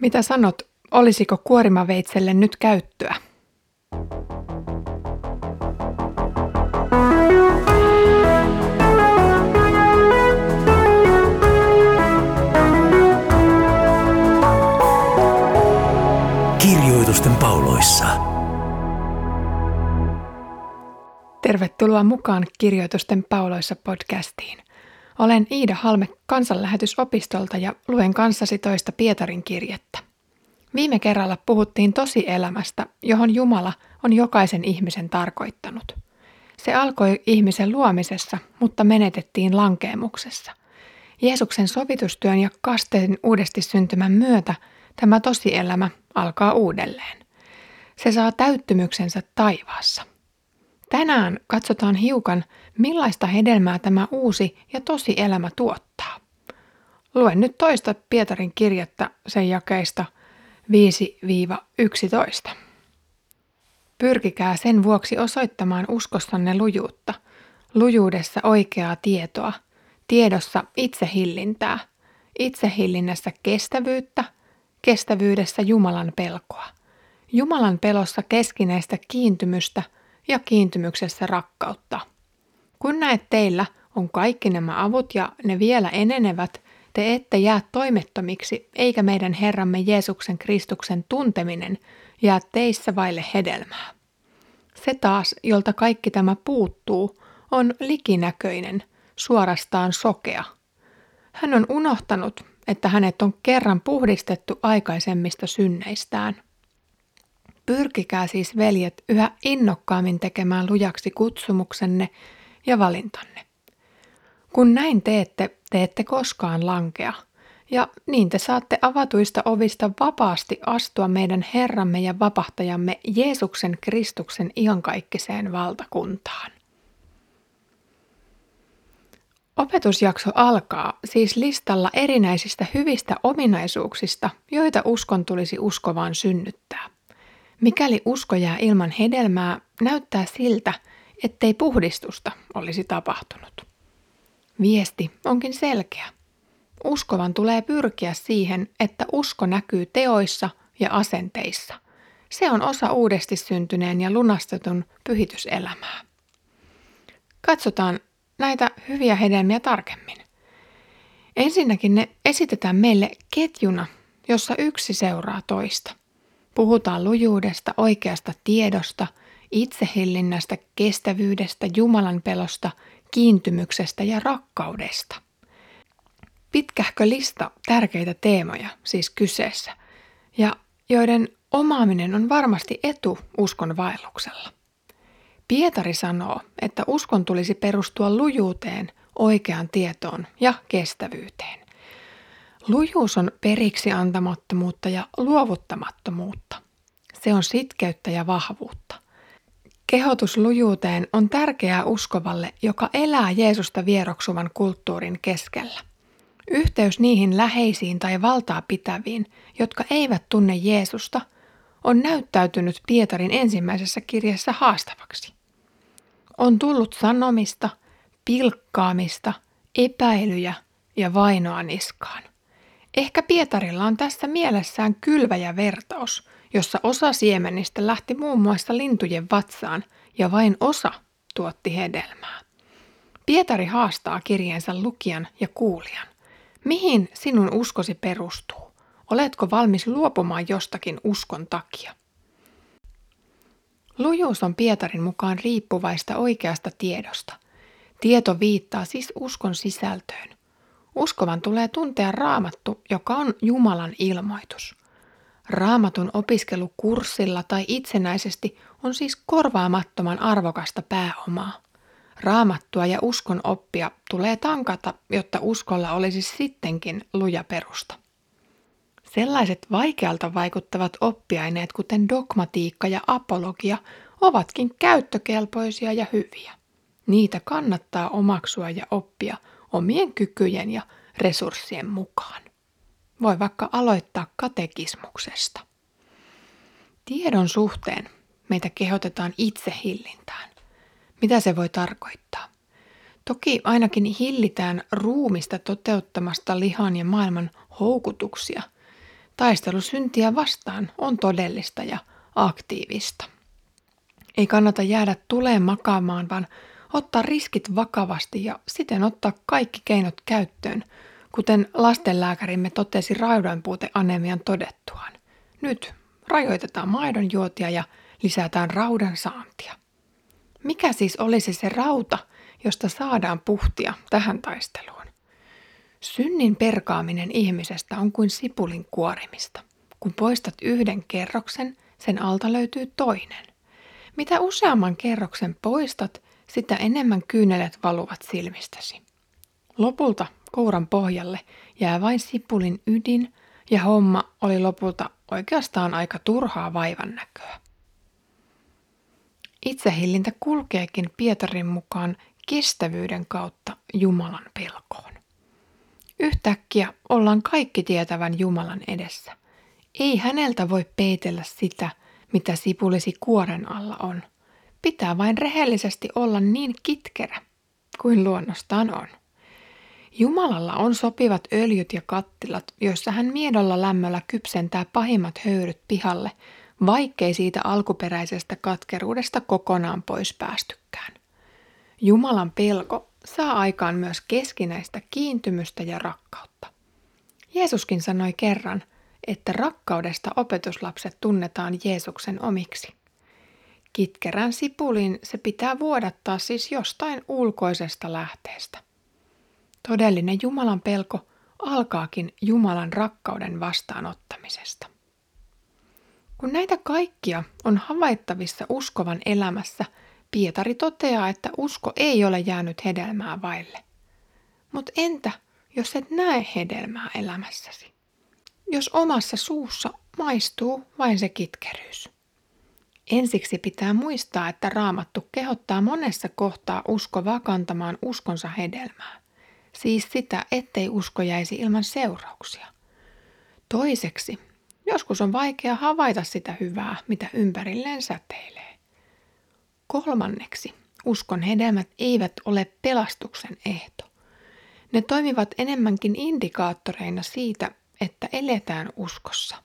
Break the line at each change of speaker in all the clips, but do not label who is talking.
Mitä sanot, olisiko kuorimaveitselle nyt käyttöä?
Kirjoitusten pauloissa.
Tervetuloa mukaan Kirjoitusten pauloissa podcastiin. Olen Iida Halme kansanlähetysopistolta ja luen kanssasi toista Pietarin kirjettä. Viime kerralla puhuttiin tosielämästä, johon Jumala on jokaisen ihmisen tarkoittanut. Se alkoi ihmisen luomisessa, mutta menetettiin lankeemuksessa. Jeesuksen sovitustyön ja kasteen uudesti syntymän myötä tämä tosielämä alkaa uudelleen. Se saa täyttymyksensä taivaassa. Tänään katsotaan hiukan, millaista hedelmää tämä uusi ja tosi elämä tuottaa. Luen nyt toista Pietarin kirjettä sen jakeista 5-11. Pyrkikää sen vuoksi osoittamaan uskossanne lujuutta, lujuudessa oikeaa tietoa, tiedossa itsehillintää, itsehillinnässä kestävyyttä, kestävyydessä Jumalan pelkoa, Jumalan pelossa keskinäistä kiintymystä – ja kiintymyksessä rakkautta. Kun näet teillä on kaikki nämä avut ja ne vielä enenevät, te ette jää toimettomiksi, eikä meidän Herramme Jeesuksen Kristuksen tunteminen jää teissä vaille hedelmää. Se taas, jolta kaikki tämä puuttuu, on likinäköinen, suorastaan sokea. Hän on unohtanut, että hänet on kerran puhdistettu aikaisemmista synneistään – Pyrkikää siis, veljet, yhä innokkaammin tekemään lujaksi kutsumuksenne ja valintanne. Kun näin teette, te ette koskaan lankea, ja niin te saatte avatuista ovista vapaasti astua meidän Herramme ja vapahtajamme Jeesuksen Kristuksen iankaikkiseen valtakuntaan. Opetusjakso alkaa siis listalla erinäisistä hyvistä ominaisuuksista, joita uskon tulisi uskovaan synnyttää – Mikäli usko jää ilman hedelmää, näyttää siltä, ettei puhdistusta olisi tapahtunut. Viesti onkin selkeä. Uskovan tulee pyrkiä siihen, että usko näkyy teoissa ja asenteissa. Se on osa uudesti syntyneen ja lunastetun pyhityselämää. Katsotaan näitä hyviä hedelmiä tarkemmin. Ensinnäkin ne esitetään meille ketjuna, jossa yksi seuraa toista. Puhutaan lujuudesta, oikeasta tiedosta, itsehillinnästä, kestävyydestä, Jumalan pelosta, kiintymyksestä ja rakkaudesta. Pitkähkö lista tärkeitä teemoja siis kyseessä, ja joiden omaaminen on varmasti etu uskon vaelluksella. Pietari sanoo, että uskon tulisi perustua lujuuteen, oikeaan tietoon ja kestävyyteen. Lujuus on periksi antamattomuutta ja luovuttamattomuutta. Se on sitkeyttä ja vahvuutta. Kehotus lujuuteen on tärkeää uskovalle, joka elää Jeesusta vieroksuvan kulttuurin keskellä. Yhteys niihin läheisiin tai valtaa pitäviin, jotka eivät tunne Jeesusta, on näyttäytynyt Pietarin ensimmäisessä kirjassa haastavaksi. On tullut sanomista, pilkkaamista, epäilyjä ja vainoa niskaan. Ehkä Pietarilla on tässä mielessään kylväjä vertaus, jossa osa siemenistä lähti muun muassa lintujen vatsaan ja vain osa tuotti hedelmää. Pietari haastaa kirjeensä lukijan ja kuulijan. Mihin sinun uskosi perustuu? Oletko valmis luopumaan jostakin uskon takia? Lujuus on Pietarin mukaan riippuvaista oikeasta tiedosta. Tieto viittaa siis uskon sisältöön. Uskovan tulee tuntea raamattu, joka on Jumalan ilmoitus. Raamatun opiskelu kurssilla tai itsenäisesti on siis korvaamattoman arvokasta pääomaa. Raamattua ja uskon oppia tulee tankata, jotta uskolla olisi sittenkin luja perusta. Sellaiset vaikealta vaikuttavat oppiaineet, kuten dogmatiikka ja apologia, ovatkin käyttökelpoisia ja hyviä. Niitä kannattaa omaksua ja oppia – omien kykyjen ja resurssien mukaan. Voi vaikka aloittaa katekismuksesta. Tiedon suhteen meitä kehotetaan itsehillintään. Mitä se voi tarkoittaa? Toki ainakin hillitään ruumista toteuttamasta lihan ja maailman houkutuksia. Taistelu syntiä vastaan on todellista ja aktiivista. Ei kannata jäädä tuleen makaamaan, vaan ottaa riskit vakavasti ja siten ottaa kaikki keinot käyttöön, kuten lastenlääkärimme totesi raudanpuuteanemian todettuaan. Nyt rajoitetaan maidon juotia ja lisätään raudan saantia. Mikä siis olisi se rauta, josta saadaan puhtia tähän taisteluun? Synnin perkaaminen ihmisestä on kuin sipulin kuorimista. Kun poistat yhden kerroksen, sen alta löytyy toinen. Mitä useamman kerroksen poistat, sitä enemmän kyynelet valuvat silmistäsi. Lopulta kouran pohjalle jää vain sipulin ydin ja homma oli lopulta oikeastaan aika turhaa vaivan näköä. Itsehillintä kulkeekin Pietarin mukaan kestävyyden kautta Jumalan pelkoon. Yhtäkkiä ollaan kaikki tietävän Jumalan edessä. Ei häneltä voi peitellä sitä, mitä sipulisi kuoren alla on. Pitää vain rehellisesti olla niin kitkerä kuin luonnostaan on. Jumalalla on sopivat öljyt ja kattilat, joissa hän miedolla lämmöllä kypsentää pahimmat höyryt pihalle, vaikkei siitä alkuperäisestä katkeruudesta kokonaan pois päästykään. Jumalan pelko saa aikaan myös keskinäistä kiintymystä ja rakkautta. Jeesuskin sanoi kerran, että rakkaudesta opetuslapset tunnetaan Jeesuksen omiksi. Kitkerän sipulin se pitää vuodattaa siis jostain ulkoisesta lähteestä. Todellinen Jumalan pelko alkaakin Jumalan rakkauden vastaanottamisesta. Kun näitä kaikkia on havaittavissa uskovan elämässä, Pietari toteaa, että usko ei ole jäänyt hedelmää vaille. Mutta entä, jos et näe hedelmää elämässäsi? Jos omassa suussa maistuu vain se kitkeryys. Ensiksi pitää muistaa, että raamattu kehottaa monessa kohtaa uskovaa kantamaan uskonsa hedelmää. Siis sitä, ettei usko jäisi ilman seurauksia. Toiseksi, joskus on vaikea havaita sitä hyvää, mitä ympärilleen säteilee. Kolmanneksi, uskon hedelmät eivät ole pelastuksen ehto. Ne toimivat enemmänkin indikaattoreina siitä, että eletään uskossa.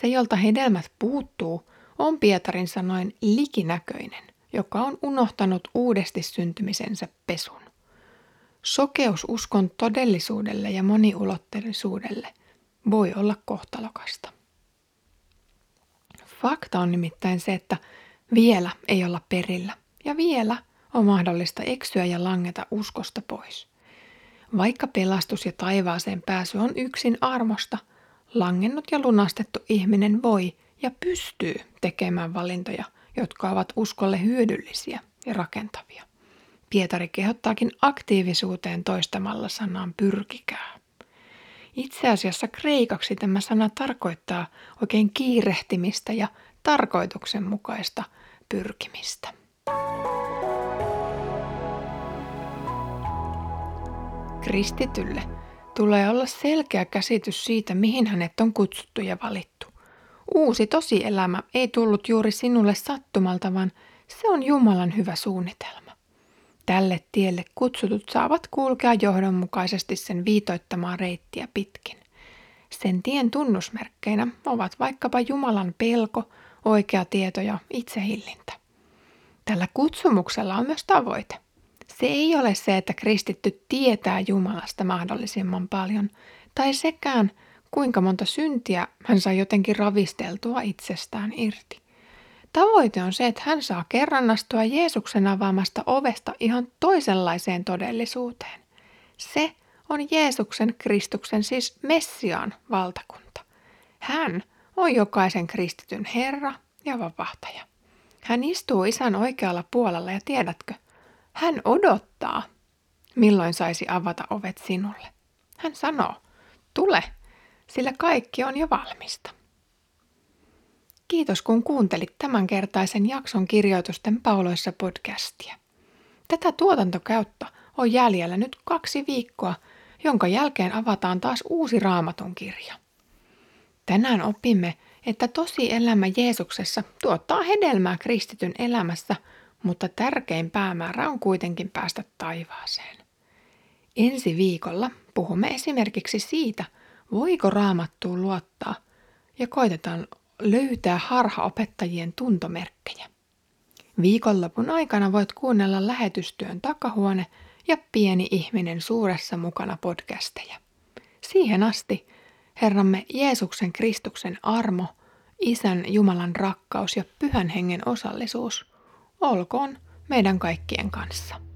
Se, jolta hedelmät puuttuu, on Pietarin sanoin likinäköinen, joka on unohtanut uudesti syntymisensä pesun. Sokeus uskon todellisuudelle ja moniulotteisuudelle voi olla kohtalokasta. Fakta on nimittäin se, että vielä ei olla perillä ja vielä on mahdollista eksyä ja langeta uskosta pois. Vaikka pelastus ja taivaaseen pääsy on yksin armosta, langennut ja lunastettu ihminen voi ja pystyy tekemään valintoja, jotka ovat uskolle hyödyllisiä ja rakentavia. Pietari kehottaakin aktiivisuuteen toistamalla sanaan pyrkikää. Itse asiassa kreikaksi tämä sana tarkoittaa oikein kiirehtimistä ja tarkoituksenmukaista pyrkimistä. Kristitylle tulee olla selkeä käsitys siitä, mihin hänet on kutsuttu ja valittu. Uusi tosielämä ei tullut juuri sinulle sattumalta, vaan se on Jumalan hyvä suunnitelma. Tälle tielle kutsutut saavat kulkea johdonmukaisesti sen viitoittamaa reittiä pitkin. Sen tien tunnusmerkkeinä ovat vaikkapa Jumalan pelko, oikea tieto ja itsehillintä. Tällä kutsumuksella on myös tavoite. Se ei ole se, että kristitty tietää Jumalasta mahdollisimman paljon, tai sekään, kuinka monta syntiä hän saa jotenkin ravisteltua itsestään irti. Tavoite on se, että hän saa kerrannastua Jeesuksen avaamasta ovesta ihan toisenlaiseen todellisuuteen. Se on Jeesuksen Kristuksen, siis Messiaan valtakunta. Hän on jokaisen kristityn Herra ja vapahtaja. Hän istuu isän oikealla puolella ja tiedätkö, hän odottaa, milloin saisi avata ovet sinulle. Hän sanoo, tule, sillä kaikki on jo valmista. Kiitos kun kuuntelit tämänkertaisen jakson kirjoitusten pauloissa podcastia. Tätä tuotantokäyttä on jäljellä nyt kaksi viikkoa, jonka jälkeen avataan taas uusi raamatun kirja. Tänään opimme, että tosi elämä Jeesuksessa tuottaa hedelmää kristityn elämässä, mutta tärkein päämäärä on kuitenkin päästä taivaaseen. Ensi viikolla puhumme esimerkiksi siitä, voiko raamattuun luottaa ja koitetaan löytää harhaopettajien tuntomerkkejä. Viikonlopun aikana voit kuunnella lähetystyön takahuone ja pieni ihminen suuressa mukana podcasteja. Siihen asti Herramme Jeesuksen Kristuksen armo, Isän Jumalan rakkaus ja Pyhän Hengen osallisuus olkoon meidän kaikkien kanssa.